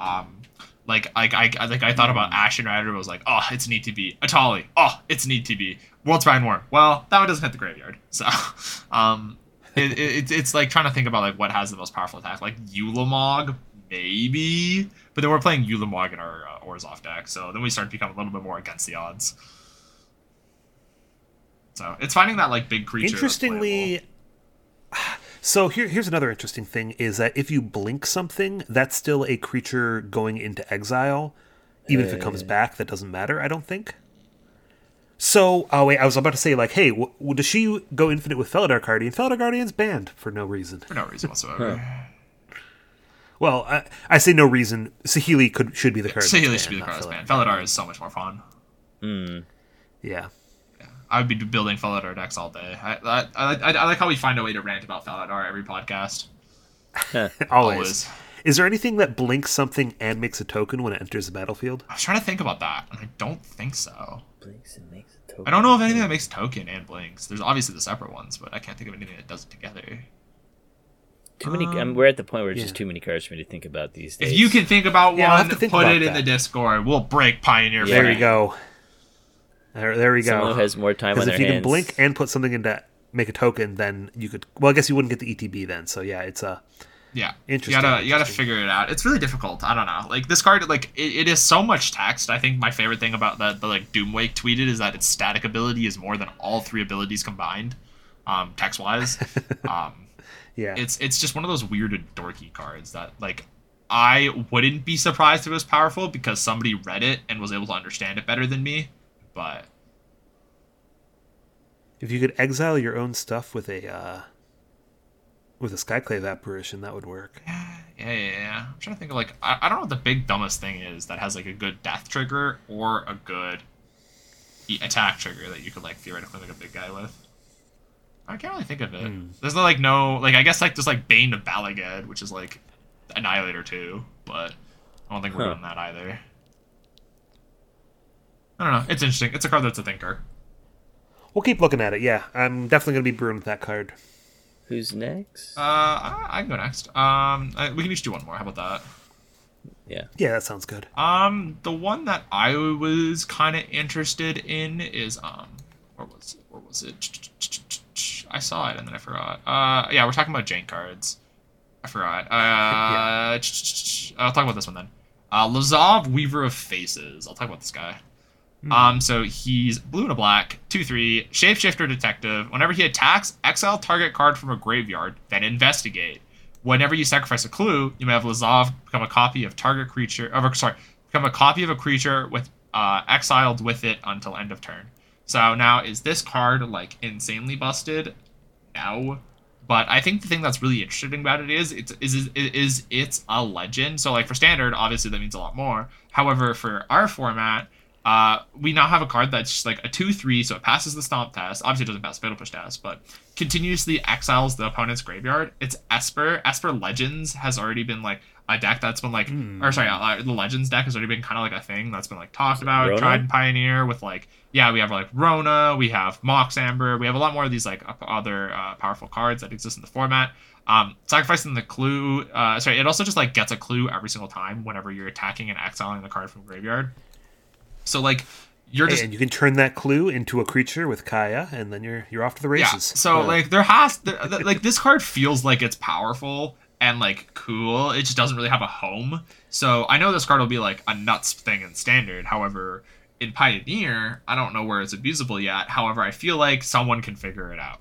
Um, like I, I I- like I thought about Ashen Rider. I was like, oh, it's an ETB. Atali, oh, it's an ETB. Worldspine Wurm. Well, that one doesn't hit the graveyard. So, um, it, it, it's it's like trying to think about like what has the most powerful attack. Like Ulamog, maybe. But then we're playing Ulamog in our uh, Orzhov deck, so then we start to become a little bit more against the odds. So it's finding that like big creature. Interestingly, so here, here's another interesting thing: is that if you blink something, that's still a creature going into exile, even if it comes back. That doesn't matter. I don't think. So, oh wait, I was about to say like, hey, w- w- does she go infinite with Felidar Guardian? Felidar Guardian's banned for no reason. for no reason whatsoever. Well, I, I say no reason. Saheeli could should be the card. Saheeli should be the not card that's Felidar. banned. Felidar is so much more fun. Hmm. Yeah. yeah. I would be building Felidar decks all day. I, I, I, I, I like how we find a way to rant about Felidar every podcast. Always. Always. Is there anything that blinks something and makes a token when it enters the battlefield? I was trying to think about that, and I don't think so. Blinks and makes a token. I don't know of anything that makes token and blinks. There's obviously the separate ones, but I can't think of anything that does it together. Too many. Um, um, we're at the point where it's just too many cards for me to think about these days. If you can think about Yeah, I'll one, think put about it in the Discord. We'll break Pioneer. Yeah. There for you you. go. There, there we go. who has more time on Because their if you hands, can blink and put something into make a token, then you could. Well, I guess you wouldn't get the ETB then. So yeah, it's a. Yeah, Interesting, You gotta you gotta figure it out. It's really difficult. I don't know. Like this card, like it, it is so much text. I think my favorite thing about that the like Doomwake tweeted is that its static ability is more than all three abilities combined, um, text wise. um, Yeah. it's it's just one of those weird and dorky cards that like I wouldn't be surprised if it was powerful because somebody read it and was able to understand it better than me. But If you could exile your own stuff with a uh, with a Skyclave apparition, that would work. yeah, yeah, yeah. I'm trying to think of like I, I don't know what the big dumbest thing is that has like a good death trigger or a good attack trigger that you could like theoretically make a big guy with. I can't really think of it. Hmm. There's no like no like I guess like there's like Bane of Bala Ged, which is like Annihilator two, but I don't think we're Huh. doing that either. I don't know. It's interesting. It's a card that's a thinker. We'll keep looking at it. Yeah, I'm definitely gonna be brewing with that card. Who's next? Uh, I, I can go next. Um, I, we can each do one more. How about that? yeah. Yeah, that sounds good. Um, the one that I was kind of interested in is um, where was it? Where was it? I saw it and then I forgot. Uh, yeah, we're talking about Jank cards. I forgot. Uh, I'll talk about this one then. Uh, Lazav, Wearer of Faces. I'll talk about this guy. Um, so he's blue and a black, 2 3, shapeshifter detective. Whenever he attacks, exile target card from a graveyard, then investigate. Whenever you sacrifice a clue, you may have Lazav become a copy of target creature. Or, sorry, become a copy of a creature with uh, exiled with it until end of turn. So now, is this card like insanely busted? No. But I think the thing that's really interesting about it is it's is is, is it's a legend. So like for standard, obviously that means a lot more. However, for our format, uh, we now have a card that's just like a two three, so it passes the stomp test. Obviously, it doesn't pass the fatal push test, but continuously exiles the opponent's graveyard. It's Esper. Esper Legends has already been like a deck that's been like, or sorry, uh, the Legends deck has already been kind of like a thing that's been like talked about, Rona? tried and pioneer with like, yeah, we have like Rona, we have Mox Amber, we have a lot more of these like other uh, powerful cards that exist in the format. Um, sacrificing the clue, uh, sorry, it also just like gets a clue every single time whenever you're attacking and exiling the card from graveyard. So like you're just and you can turn that clue into a creature with Kaya, and then you're you're off to the yeah. races. So Uh, like there has there, like this card feels like it's powerful and like cool. It just doesn't really have a home. So I know this card will be like a nuts thing in standard. However, in Pioneer, I don't know where it's abusable yet. However, I feel like someone can figure it out.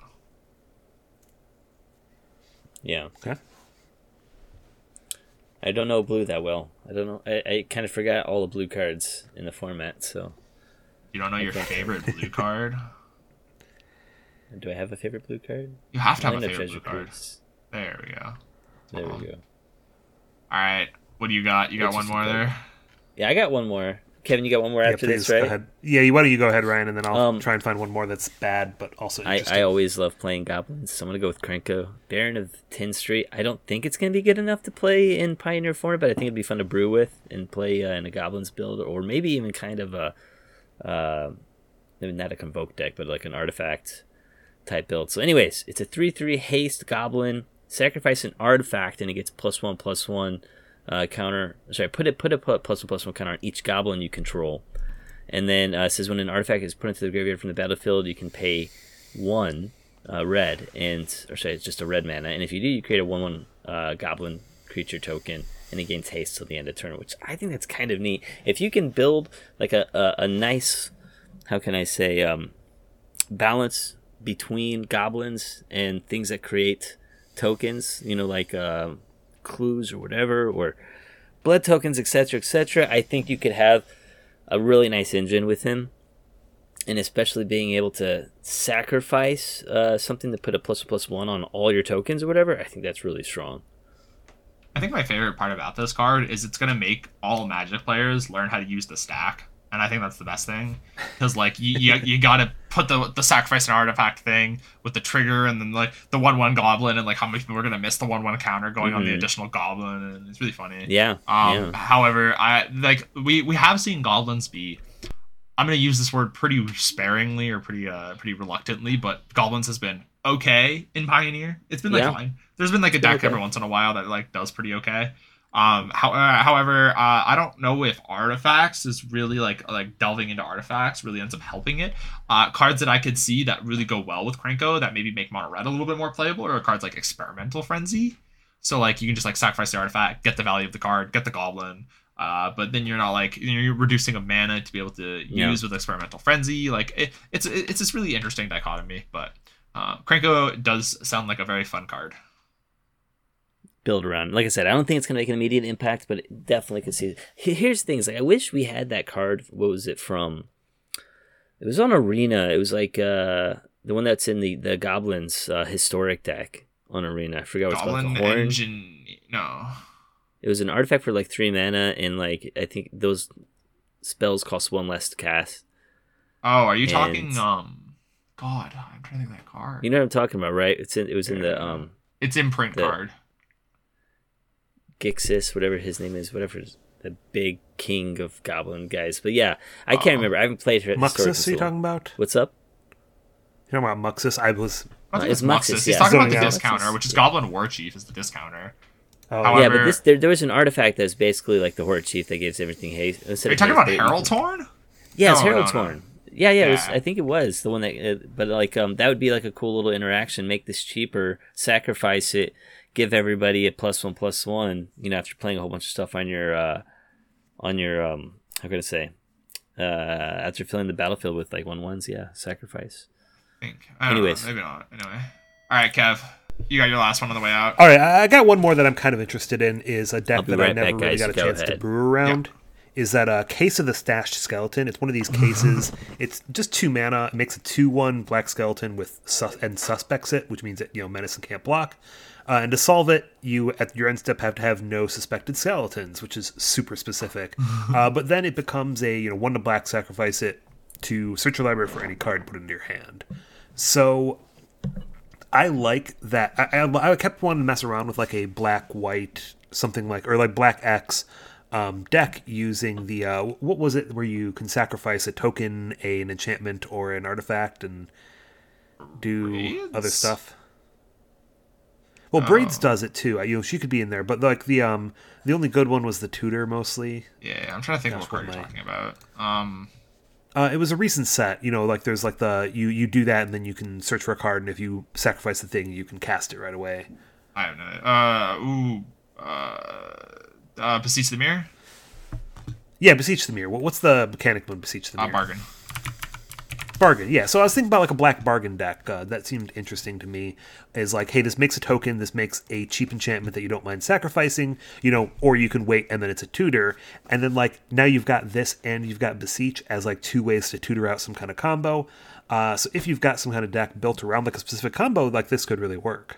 Yeah. okay. I don't know blue that well. I don't know. I, I kind of forgot all the blue cards in the format. So, You don't know your Okay. favorite blue card? do I have a favorite blue card? You have to have a favorite Treasure blue card. There we go. There we go. All right. What do you got? You got Which one more the- there? Yeah, I got one more. Kevin, you got one more Yeah, after please this, right? Yeah, why don't you go ahead, Ryan, and then I'll Um, try and find one more that's bad but also I, interesting. I always love playing goblins, so I'm gonna go with Krenko. Baron of Tin Street. I don't think it's gonna be good enough to play in Pioneer form, but I think it'd be fun to brew with and play uh, in a goblins build, or maybe even kind of a, uh, not a convoke deck, but like an artifact type build. So, anyways, it's a three-three haste goblin. Sacrifice an artifact, and it gets plus one plus one uh, counter. Sorry, put it put a plus one plus one counter on each goblin you control. And then uh, says when an artifact is put into the graveyard from the battlefield, you can pay one uh, red, and or sorry, it's just a red mana. And if you do, you create a one-one uh, goblin creature token, and it gains haste till the end of turn, which I think that's kind of neat. If you can build like a a, a nice, how can I say, um, balance between goblins and things that create tokens, you know, like uh, clues or whatever, or blood tokens, etc., etc. I think you could have a really nice engine with him, and especially being able to sacrifice uh, something to put a plus plus one on all your tokens or whatever. I think that's really strong. I think my favorite part about this card is it's gonna make all Magic players learn how to use the stack, and I think that's the best thing because like you, you you gotta put the the sacrifice and artifact thing with the trigger, and then like the one one goblin, and like how many people are gonna miss the one one counter going on the Mhm. additional goblin, and it's really funny. Yeah, Um, yeah, However, I like we we have seen goblins be. I'm gonna use this word pretty sparingly or pretty uh pretty reluctantly, but goblins has been okay in Pioneer. It's been like Yeah. fine. There's been like a deck okay. every once in a while that like does pretty okay. Um, how, uh, however, uh, I don't know if artifacts is really like like delving into artifacts really ends up helping it. Uh, cards that I could see that really go well with Krenko that maybe make mono red a little bit more playable are cards like Experimental Frenzy. So like you can just like sacrifice the artifact, get the value of the card, get the goblin. Uh, but then you're not like you're reducing a mana to be able to Yeah. use with experimental frenzy. Like it, it's it's this really interesting dichotomy. But uh, Krenko does sound like a very fun card. Build around. Like I said, I don't think it's gonna make an immediate impact, but it definitely could see. He- Here's things like I wish we had that card. What was it from? It was on Arena. It was like uh the one that's in the the Goblins uh, historic deck on Arena. I forgot what it's called. Goblin The Horn. engine. No. It was an artifact for like three mana, and like I think those spells cost one less to cast. Oh, are you talking? Um. God, I'm trying to think of that card. You know what I'm talking about, right? It's in. It was in the um it's imprint the- card. Gixis, whatever his name is, whatever the big king of goblin guys. But yeah, I can't Uh, remember. I haven't played her. Muxus, are you Historical. talking about? What's up? You talking about Muxus? I was. I think it's it's Muxus. Muxus, He's yeah. talking about the Zoning out. discounter, Muxus, which is. Goblin War Chief is the discounter. Oh, However- yeah, but this there, there was an artifact that's basically like the Horde Chief that gives everything haste. Instead Are you of talking haste, about they- Herald's Horn? Yeah, it's No, Herald no, no. Torn. Yeah, yeah, It was, I think it was the one that. Uh, but like, um, that would be like a cool little interaction. Make this cheaper, sacrifice it, give everybody a plus one plus one. You know, after playing a whole bunch of stuff on your, uh, on your, um, how can I say, uh, after filling the battlefield with like one ones. Yeah, sacrifice. I think. I don't Anyways. know. maybe not. Anyway. All right, Kev. You got your last one on the way out. All right, I I got one more that I'm kind of interested in. Is a I'll deck be that I never back, really guys. got a Go chance to brew around. Is that a case of the stashed skeleton? It's one of these cases. it's just two mana. It makes a two-one black skeleton with sus- and suspects it, which means that you know medicine can't block. Uh, and to solve it, you at your end step have to have no suspected skeletons, which is super specific. uh, but then it becomes a you know one to black sacrifice it to search your library for any card, put into your hand. So I like that. I, I, I kept wanting to mess around with like a black white something like or like black X um, deck using the uh, what was it where you can sacrifice a token, a, an enchantment, or an artifact and do other stuff. Well, Braids does it too. You know, she could be in there, but like the um the only good one was the tutor mostly. Yeah, I'm trying to think Gosh, of what card you're talking about. Um, Uh, it was a recent set. You know, like there's like the you you do that and then you can search for a card, and if you sacrifice the thing, you can cast it right away. I have no. Uh, ooh. Uh, uh, Beseech the Mirror. Yeah, beseech the mirror. What- What's the mechanic when beseech the Uh, mirror? bargain. Bargain. Yeah. So I was thinking about like a black bargain deck. Uh, that seemed interesting to me. Is like, hey, this makes a token. This makes a cheap enchantment that you don't mind sacrificing. You know, or you can wait and then it's a tutor. And then like now you've got this and you've got beseech as like two ways to tutor out some kind of combo. Uh, so if you've got some kind of deck built around like a specific combo, like this could really work.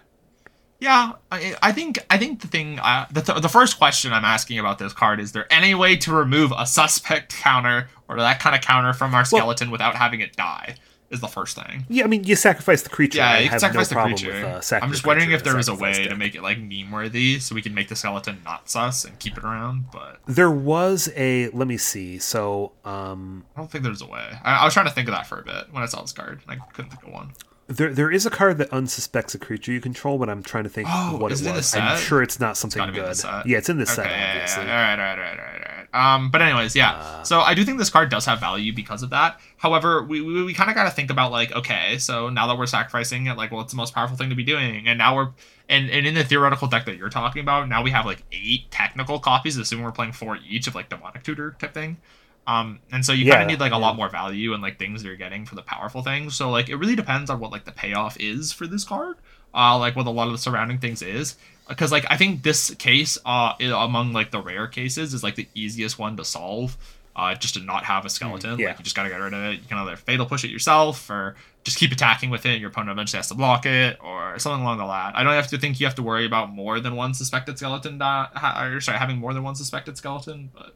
Yeah, I, I think I think the thing uh, the th- the first question I'm asking about this card is there any way to remove a suspect counter or that kind of counter from our skeleton without having it die? Is the first thing. Yeah, I mean, you sacrifice the creature. Yeah, I you sacrifice no the creature. With, uh, sack I'm just wondering if there was a way sacrifice to make it like meme worthy, so we can make the skeleton not sus and keep it around. But There was a. Let me see. So, um, I don't think there's a way. I, I was trying to think of that for a bit when I saw this card. and I couldn't think of one. There, there is a card that unsuspects a creature you control, but I'm trying to think Oh, what is it it the was. I'm sure it's not something the good. set. Yeah, it's in this set, Okay, yeah, yeah, obviously. yeah. All right, all right, all right, all right. Um, but anyways, yeah. so I do think this card does have value because of that. However, we we, we kind of got to think about like, okay, so now that we're sacrificing it, like, well, it's the most powerful thing to be doing, and now we're and and in the theoretical deck that you're talking about, now we have like eight technical copies, assuming we're playing four each of like demonic tutor type thing. Um, and so you Yeah, kind of need like a yeah. lot more value and like things that you're getting for the powerful things. So like it really depends on what like the payoff is for this card. Uh, like what a lot of the surrounding things is. Because like I think this case, uh, among like the rare cases, is like the easiest one to solve. Uh, just to not have a skeleton. yeah. Like you just gotta get rid of it. You can either fatal push it yourself, or just keep attacking with it. Your opponent eventually has to block it, or something along the line. I don't have to think you have to worry about more than one suspected skeleton. Di- or sorry, having more than one suspected skeleton, but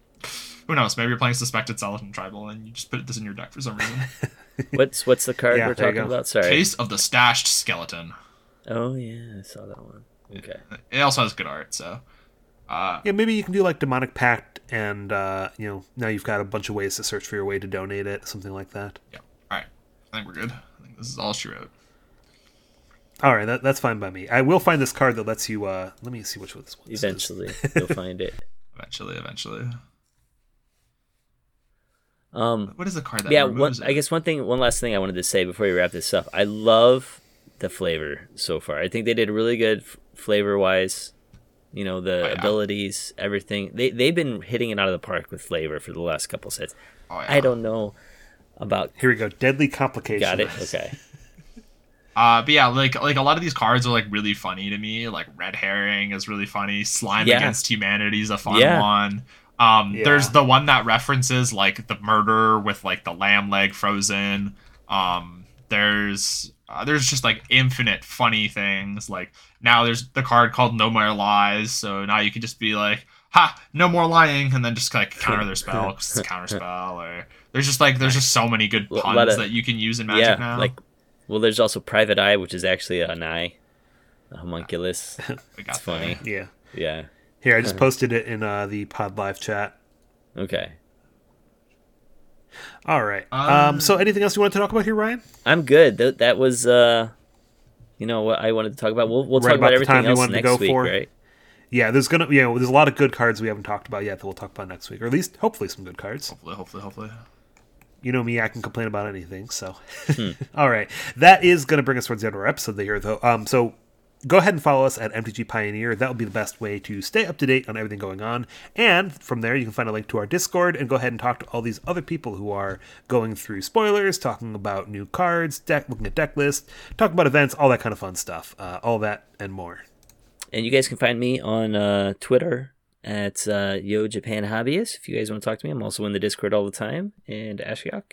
who knows? Maybe you're playing suspected skeleton tribal and you just put this in your deck for some reason. What's what's the card Yeah, we're talking about? Sorry. Case of the stashed skeleton. Oh yeah, I saw that one. Okay. It also has good art, so uh, Yeah, maybe you can do like demonic pact, and uh, you know now you've got a bunch of ways to search for your way to donate it, something like that. yeah. All right, I think we're good. I think this is all she wrote. All right, that, that's fine by me. I will find this card that lets you. Uh, let me see which one this one is. Eventually, you'll find it. Eventually, eventually. Um, What is the card that yeah. One, removes I guess one thing, one last thing I wanted to say before we wrap this up. I love the flavor so far. I think they did really good f- flavor wise. You know the Oh, yeah. abilities, everything. They they've been hitting it out of the park with flavor for the last couple sets. Oh, yeah. I don't know about. Here we go. Deadly complications. Got it. Okay. Uh, but yeah, like like a lot of these cards are like really funny to me. Like red herring is really funny. Slime Yeah. against humanity is a fun Yeah. one. Um, Yeah. there's the one that references like the murder with like the lamb leg frozen. Um, there's uh, there's just like infinite funny things. Like now there's the card called No More Lies, so now you can just be like, "Ha, no more lying," and then just like counter their spell because it's a counter spell. Or there's just like there's just so many good puns of- that you can use in Magic yeah, now. like well, there's also Private Eye, which is actually an eye, a homunculus. we got It's funny. there. Yeah. yeah. Here, I just posted it in uh, the Pod Live chat. Okay. All right. Um, Um, so, anything else you want to talk about here, Ryan? I'm good. That that was uh, you know what I wanted to talk about. We'll we'll Right talk about about the time everything you else to next go week, for. right? Yeah, there's gonna yeah, there's a lot of good cards we haven't talked about yet that we'll talk about next week, or at least hopefully some good cards. Hopefully, hopefully, hopefully. You know me, I can complain about anything. So, Hmm. all right, that is going to bring us towards the end of our episode here, though. Um, so go ahead and follow us at MTG Pioneer. That will be the best way to stay up to date on everything going on. And from there, you can find a link to our Discord and go ahead and talk to all these other people who are going through spoilers, talking about new cards, deck, looking at deck lists, talking about events, all that kind of fun stuff. Uh, all that and more. And you guys can find me on uh, Twitter at uh, Yo Japan Hobbyist. If you guys want to talk to me, I'm also in the Discord all the time. And Ashiok.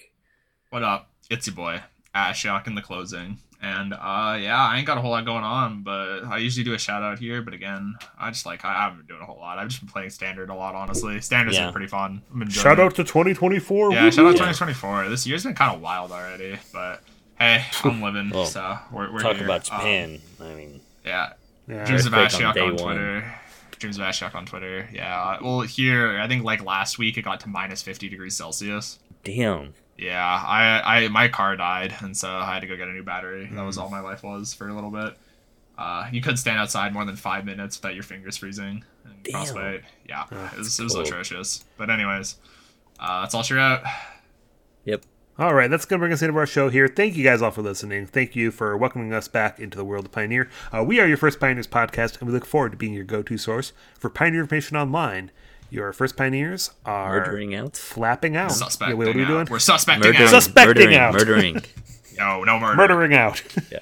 What up? It's your boy, Ashok in the closing. And uh yeah, I ain't got a whole lot going on, but I usually do a shout out here, but again, I just like I haven't been doing a whole lot. I've just been playing standard a lot, honestly. Standard's Yeah. been pretty fun. I'm enjoying Shout it. out to 2024. Yeah, shout out Yeah. 2024. This year's been kind of wild already, but hey, I'm living, Well, so we're, we're Talk here. about Um, Japan. I mean, yeah, Yeah, Dreams of Earthquake on Ashok day on, one. Twitter. Dreams of Ashok on Twitter. Yeah. Well, here I think like last week it got to minus 50 degrees Celsius. damn. Yeah, I, I my car died, and so I had to go get a new battery. That Mm. was all my life was for a little bit. Uh, you couldn't stand outside more than five minutes without your fingers freezing. And Damn. frostbite. Yeah, it was, it was atrocious. But anyways, uh, that's all she wrote. Yep. All right, that's going to bring us into our show here. Thank you guys all for listening. Thank you for welcoming us back into the world of Pioneer. Uh, we are your first Pioneers podcast, and we look forward to being your go to source for Pioneer information online. Your first Pioneers are Murdering out. flapping out. Suspecting yeah, what are we out. doing? We're suspecting Murdering. out. Suspecting murdering. out. Murdering. No, no murder. Murdering out. yeah.